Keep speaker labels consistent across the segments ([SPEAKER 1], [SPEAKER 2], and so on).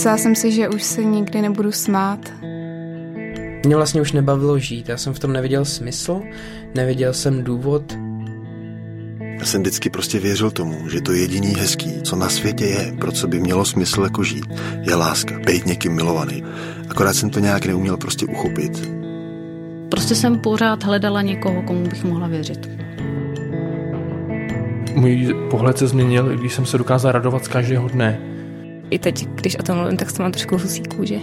[SPEAKER 1] Myslela jsem si, že už se nikdy nebudu smát.
[SPEAKER 2] Mě vlastně už nebavilo žít, já jsem v tom neviděl smysl, neviděl jsem důvod.
[SPEAKER 3] Já jsem vždycky prostě věřil tomu, že to jediný hezký, co na světě je, pro co by mělo smysl jako žít, je láska, být někým milovaný. Akorát jsem to nějak neuměl prostě uchopit.
[SPEAKER 4] Prostě jsem pořád hledala někoho, komu bych mohla věřit.
[SPEAKER 5] Můj pohled se změnil, když jsem se dokázal radovat z každého dne.
[SPEAKER 6] I teď, když o tom mluvím, tak se mám trošku husí kůži.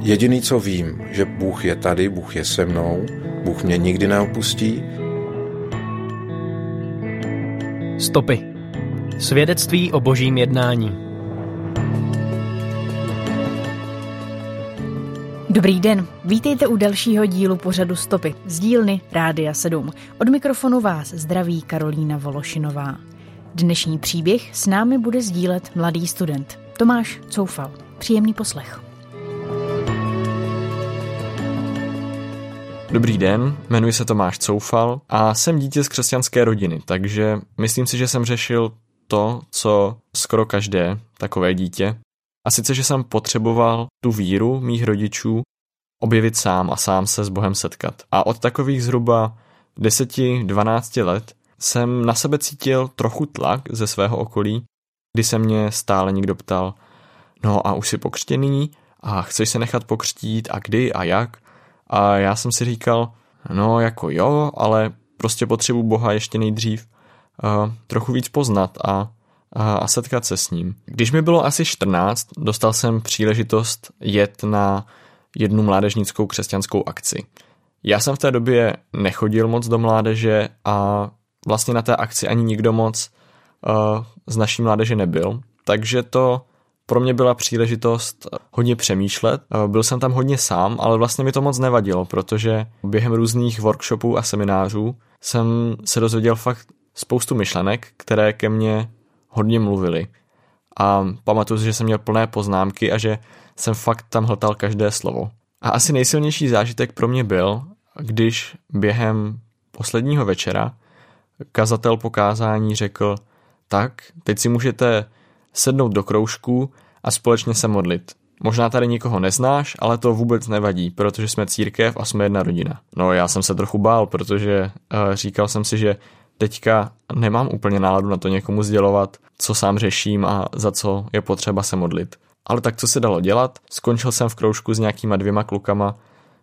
[SPEAKER 7] Jediný, co vím, že Bůh je tady, Bůh je se mnou, Bůh mě nikdy neopustí.
[SPEAKER 8] Stopy. Svědectví o božím jednání.
[SPEAKER 9] Dobrý den, vítejte u dalšího dílu pořadu Stopy z dílny Rádia 7. Od mikrofonu vás zdraví Karolína Vološinová. Dnešní příběh s námi bude sdílet mladý student Tomáš Coufal. Příjemný poslech.
[SPEAKER 10] Dobrý den, jmenuji se Tomáš Coufal a jsem dítě z křesťanské rodiny, takže myslím si, že jsem řešil to, co skoro každé takové dítě. A sice, že jsem potřeboval tu víru mých rodičů objevit sám a sám se s Bohem setkat. A od takových zhruba 10-12 let jsem na sebe cítil trochu tlak ze svého okolí, kdy se mě stále někdo ptal, no a už jsi pokřtěný a chceš se nechat pokřtít a kdy a jak? A já jsem si říkal, no jako jo, ale prostě potřebuji Boha ještě nejdřív uh, trochu víc poznat a, a, a setkat se s ním. Když mi bylo asi 14, dostal jsem příležitost jet na jednu mládežnickou křesťanskou akci. Já jsem v té době nechodil moc do mládeže a vlastně na té akci ani nikdo moc uh, z naší mládeže nebyl, takže to pro mě byla příležitost hodně přemýšlet. Byl jsem tam hodně sám, ale vlastně mi to moc nevadilo, protože během různých workshopů a seminářů jsem se dozvěděl fakt spoustu myšlenek, které ke mně hodně mluvily. A pamatuju si, že jsem měl plné poznámky a že jsem fakt tam hltal každé slovo. A asi nejsilnější zážitek pro mě byl, když během posledního večera kazatel pokázání řekl, tak, teď si můžete sednout do kroužku a společně se modlit. Možná tady nikoho neznáš, ale to vůbec nevadí, protože jsme církev a jsme jedna rodina. No já jsem se trochu bál, protože uh, říkal jsem si, že teďka nemám úplně náladu na to někomu sdělovat, co sám řeším a za co je potřeba se modlit. Ale tak co se dalo dělat? Skončil jsem v kroužku s nějakýma dvěma klukama,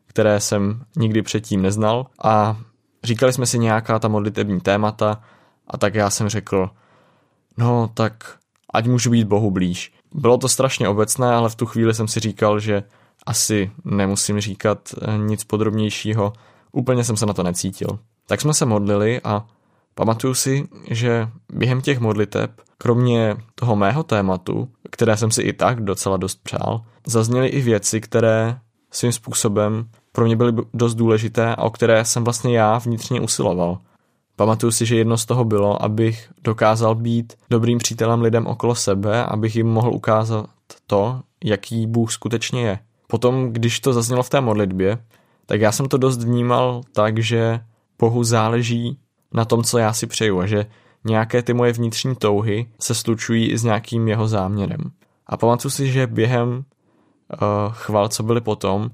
[SPEAKER 10] které jsem nikdy předtím neznal a říkali jsme si nějaká ta modlitební témata a tak já jsem řekl, no tak ať můžu být Bohu blíž. Bylo to strašně obecné, ale v tu chvíli jsem si říkal, že asi nemusím říkat eh, nic podrobnějšího, úplně jsem se na to necítil. Tak jsme se modlili a pamatuju si, že během těch modliteb, kromě toho mého tématu, které jsem si i tak docela dost přál, zazněly i věci, které svým způsobem pro mě byly dost důležité a o které jsem vlastně já vnitřně usiloval. Pamatuju si, že jedno z toho bylo, abych dokázal být dobrým přítelem lidem okolo sebe, abych jim mohl ukázat to, jaký Bůh skutečně je. Potom, když to zaznělo v té modlitbě, tak já jsem to dost vnímal tak, že Bohu záleží na tom, co já si přeju a že nějaké ty moje vnitřní touhy se slučují i s nějakým jeho záměrem. A pamatuju si, že během uh, chval, co byly potom,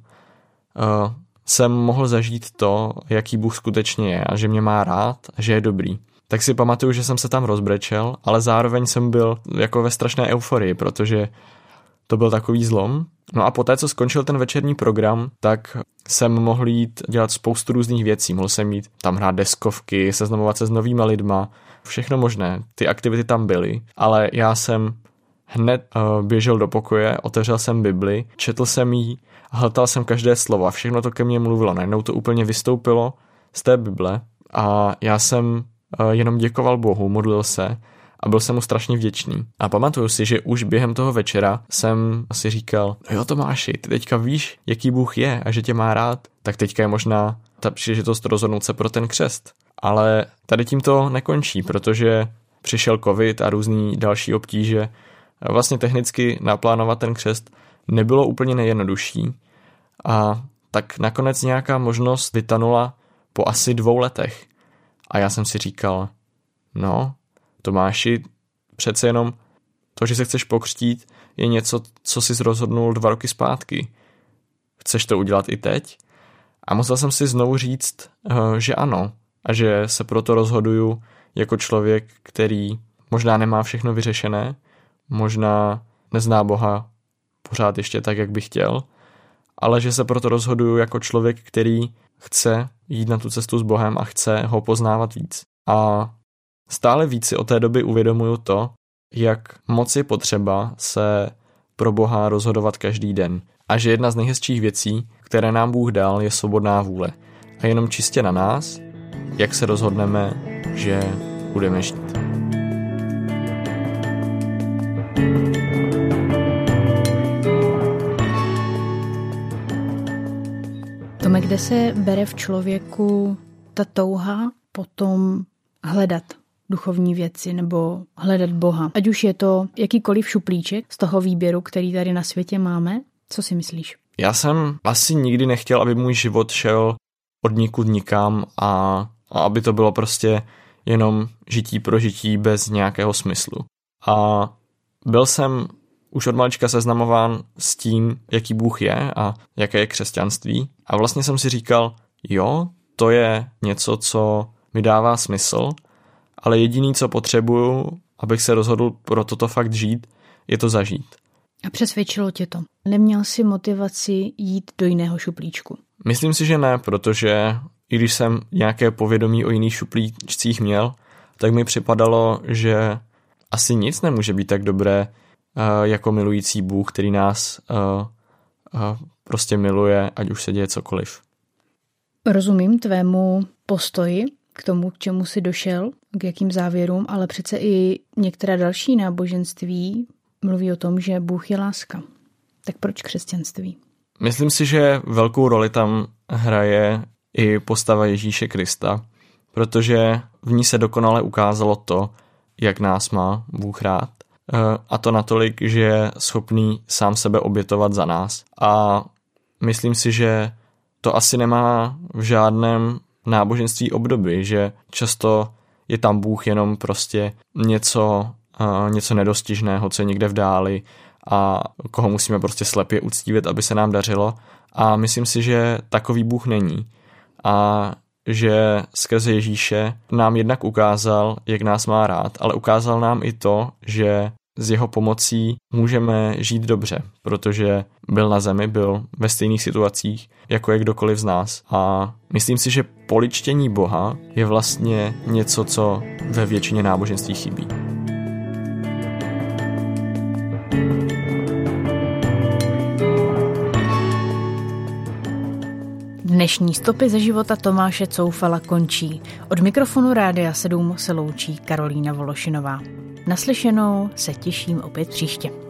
[SPEAKER 10] jsem mohl zažít to, jaký Bůh skutečně je a že mě má rád a že je dobrý. Tak si pamatuju, že jsem se tam rozbrečel, ale zároveň jsem byl jako ve strašné euforii, protože to byl takový zlom. No a poté, co skončil ten večerní program, tak jsem mohl jít dělat spoustu různých věcí. Mohl jsem jít tam hrát deskovky, seznamovat se s novýma lidma, všechno možné. Ty aktivity tam byly, ale já jsem hned uh, běžel do pokoje, otevřel jsem Bibli, četl jsem ji hltal jsem každé slovo a všechno to ke mně mluvilo. Najednou to úplně vystoupilo z té Bible a já jsem uh, jenom děkoval Bohu, modlil se a byl jsem mu strašně vděčný. A pamatuju si, že už během toho večera jsem si říkal, no jo Tomáši, ty teďka víš, jaký Bůh je a že tě má rád, tak teďka je možná ta příležitost rozhodnout se pro ten křest. Ale tady tím to nekončí, protože přišel covid a různý další obtíže. Vlastně technicky naplánovat ten křest nebylo úplně nejjednodušší. A tak nakonec nějaká možnost vytanula po asi dvou letech. A já jsem si říkal, no, Tomáši, přece jenom To, že se chceš pokřtít, je něco, co jsi rozhodnul dva roky zpátky. Chceš to udělat i teď? A musel jsem si znovu říct, eh, že ano. A že se proto rozhoduju jako člověk, který možná nemá všechno vyřešené, možná nezná Boha pořád ještě tak, jak bych chtěl, ale že se proto rozhoduju jako člověk, který chce jít na tu cestu s Bohem a chce ho poznávat víc. A stále víc si od té doby uvědomuju to, jak moc je potřeba se pro Boha rozhodovat každý den. A že jedna z nejhezčích věcí, které nám Bůh dal, je svobodná vůle. A jenom čistě na nás, jak se rozhodneme, že budeme žít.
[SPEAKER 9] Kde se bere v člověku ta touha potom hledat duchovní věci nebo hledat Boha. Ať už je to jakýkoliv šuplíček z toho výběru, který tady na světě máme. Co si myslíš?
[SPEAKER 10] Já jsem asi nikdy nechtěl, aby můj život šel od nikud nikam a, a aby to bylo prostě jenom žití pro žití bez nějakého smyslu. A byl jsem už od malička seznamován s tím, jaký Bůh je a jaké je křesťanství. A vlastně jsem si říkal, jo, to je něco, co mi dává smysl, ale jediný, co potřebuju, abych se rozhodl pro toto fakt žít, je to zažít.
[SPEAKER 9] A přesvědčilo tě to? Neměl jsi motivaci jít do jiného šuplíčku?
[SPEAKER 10] Myslím si, že ne, protože i když jsem nějaké povědomí o jiných šuplíčcích měl, tak mi připadalo, že asi nic nemůže být tak dobré jako milující Bůh, který nás uh, uh, prostě miluje, ať už se děje cokoliv.
[SPEAKER 9] Rozumím tvému postoji k tomu, k čemu jsi došel, k jakým závěrům, ale přece i některá další náboženství mluví o tom, že Bůh je láska. Tak proč křesťanství?
[SPEAKER 10] Myslím si, že velkou roli tam hraje i postava Ježíše Krista, protože v ní se dokonale ukázalo to, jak nás má Bůh rád. Eh, a to natolik, že je schopný sám sebe obětovat za nás. A myslím si, že to asi nemá v žádném náboženství obdoby, že často je tam Bůh jenom prostě něco, uh, něco nedostižného, co je někde v dáli a koho musíme prostě slepě uctívat, aby se nám dařilo. A myslím si, že takový Bůh není. A že skrze Ježíše nám jednak ukázal, jak nás má rád, ale ukázal nám i to, že s jeho pomocí můžeme žít dobře, protože byl na zemi, byl ve stejných situacích, jako je kdokoliv z nás. A myslím si, že poličtění Boha je vlastně něco, co ve většině náboženství chybí.
[SPEAKER 9] Dnešní stopy ze života Tomáše Coufala končí. Od mikrofonu Rádia 7 se loučí Karolína Vološinová. Naslyšenou se těším opět příště.